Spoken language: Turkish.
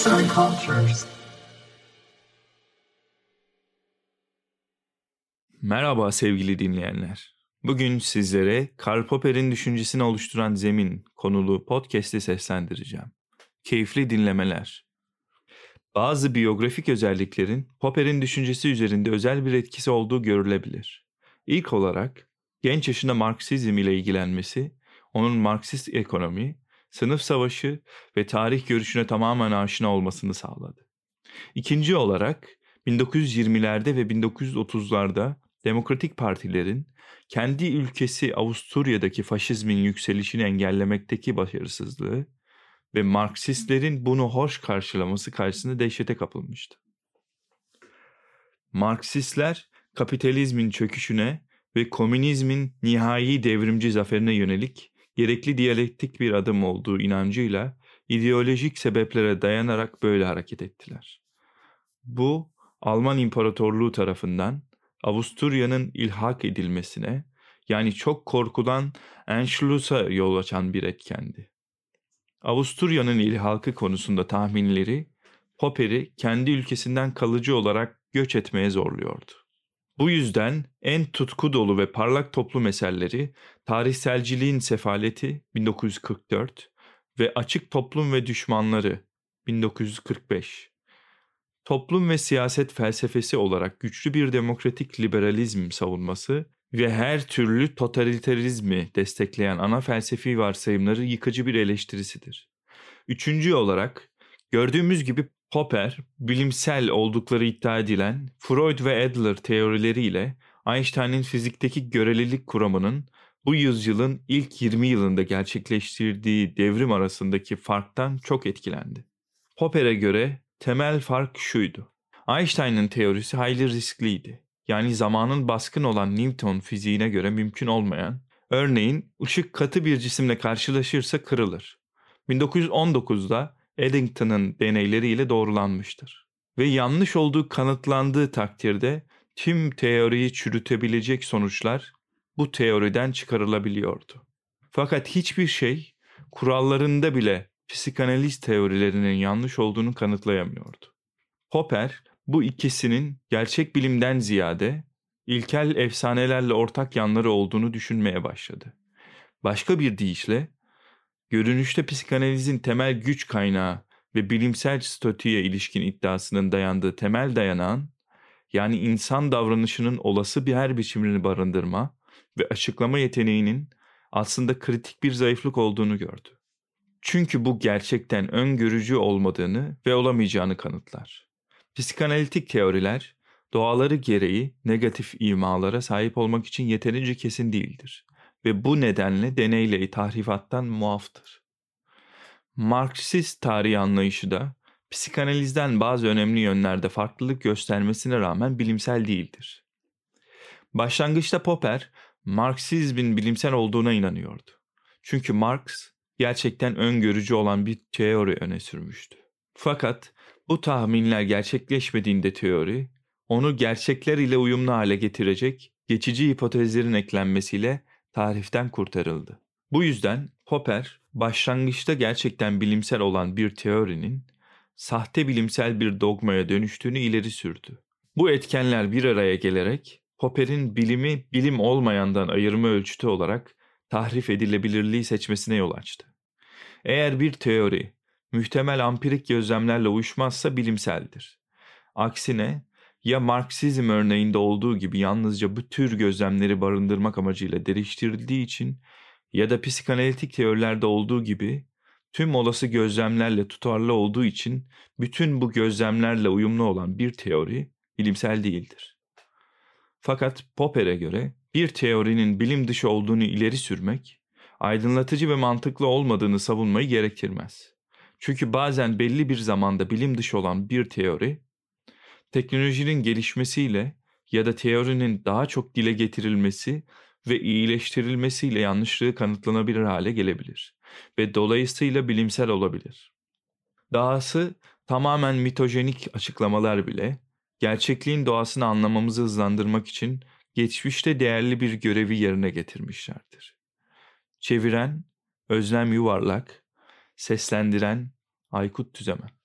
Arts and Cultures. Merhaba sevgili dinleyenler. Bugün sizlere Karl Popper'in düşüncesini oluşturan zemin konulu podcast'i seslendireceğim. Keyifli dinlemeler. Bazı biyografik özelliklerin Popper'in düşüncesi üzerinde özel bir etkisi olduğu görülebilir. İlk olarak genç yaşında Marksizm ile ilgilenmesi, onun Marksist ekonomi, sınıf savaşı ve tarih görüşüne tamamen aşina olmasını sağladı. İkinci olarak 1920'lerde ve 1930'larda demokratik partilerin kendi ülkesi Avusturya'daki faşizmin yükselişini engellemekteki başarısızlığı ve Marksistlerin bunu hoş karşılaması karşısında dehşete kapılmıştı. Marksistler kapitalizmin çöküşüne ve komünizmin nihai devrimci zaferine yönelik gerekli diyalektik bir adım olduğu inancıyla ideolojik sebeplere dayanarak böyle hareket ettiler. Bu Alman İmparatorluğu tarafından Avusturya'nın ilhak edilmesine yani çok korkulan Anschluss'a yol açan bir etkendi. Avusturya'nın ilhakı konusunda tahminleri Popper'i kendi ülkesinden kalıcı olarak göç etmeye zorluyordu. Bu yüzden en tutku dolu ve parlak toplum eserleri Tarihselciliğin Sefaleti 1944 ve Açık Toplum ve Düşmanları 1945. Toplum ve siyaset felsefesi olarak güçlü bir demokratik liberalizm savunması ve her türlü totalitarizmi destekleyen ana felsefi varsayımları yıkıcı bir eleştirisidir. Üçüncü olarak gördüğümüz gibi Popper, bilimsel oldukları iddia edilen Freud ve Adler teorileriyle Einstein'in fizikteki görelilik kuramının bu yüzyılın ilk 20 yılında gerçekleştirdiği devrim arasındaki farktan çok etkilendi. Popper'e göre temel fark şuydu. Einstein'ın teorisi hayli riskliydi. Yani zamanın baskın olan Newton fiziğine göre mümkün olmayan, örneğin ışık katı bir cisimle karşılaşırsa kırılır. 1919'da Eddington'ın deneyleriyle doğrulanmıştır. Ve yanlış olduğu kanıtlandığı takdirde tüm teoriyi çürütebilecek sonuçlar bu teoriden çıkarılabiliyordu. Fakat hiçbir şey kurallarında bile psikanaliz teorilerinin yanlış olduğunu kanıtlayamıyordu. Popper bu ikisinin gerçek bilimden ziyade ilkel efsanelerle ortak yanları olduğunu düşünmeye başladı. Başka bir deyişle görünüşte psikanalizin temel güç kaynağı ve bilimsel statüye ilişkin iddiasının dayandığı temel dayanağın yani insan davranışının olası bir her biçimini barındırma ve açıklama yeteneğinin aslında kritik bir zayıflık olduğunu gördü. Çünkü bu gerçekten öngörücü olmadığını ve olamayacağını kanıtlar. Psikanalitik teoriler doğaları gereği negatif imalara sahip olmak için yeterince kesin değildir ve bu nedenle deneyle tahrifattan muaftır. Marksist tarih anlayışı da psikanalizden bazı önemli yönlerde farklılık göstermesine rağmen bilimsel değildir. Başlangıçta Popper, Marksizmin bilimsel olduğuna inanıyordu. Çünkü Marx gerçekten öngörücü olan bir teori öne sürmüştü. Fakat bu tahminler gerçekleşmediğinde teori, onu gerçekler ile uyumlu hale getirecek geçici hipotezlerin eklenmesiyle tariften kurtarıldı. Bu yüzden Popper başlangıçta gerçekten bilimsel olan bir teorinin sahte bilimsel bir dogmaya dönüştüğünü ileri sürdü. Bu etkenler bir araya gelerek Popper'in bilimi bilim olmayandan ayırma ölçütü olarak tahrif edilebilirliği seçmesine yol açtı. Eğer bir teori muhtemel ampirik gözlemlerle uyuşmazsa bilimseldir. Aksine ya Marksizm örneğinde olduğu gibi yalnızca bu tür gözlemleri barındırmak amacıyla değiştirildiği için ya da psikanalitik teorilerde olduğu gibi tüm olası gözlemlerle tutarlı olduğu için bütün bu gözlemlerle uyumlu olan bir teori bilimsel değildir. Fakat Popper'e göre bir teorinin bilim dışı olduğunu ileri sürmek, aydınlatıcı ve mantıklı olmadığını savunmayı gerektirmez. Çünkü bazen belli bir zamanda bilim dışı olan bir teori, teknolojinin gelişmesiyle ya da teorinin daha çok dile getirilmesi ve iyileştirilmesiyle yanlışlığı kanıtlanabilir hale gelebilir ve dolayısıyla bilimsel olabilir. Dahası tamamen mitojenik açıklamalar bile gerçekliğin doğasını anlamamızı hızlandırmak için geçmişte değerli bir görevi yerine getirmişlerdir. Çeviren Özlem Yuvarlak, seslendiren Aykut Tüzemen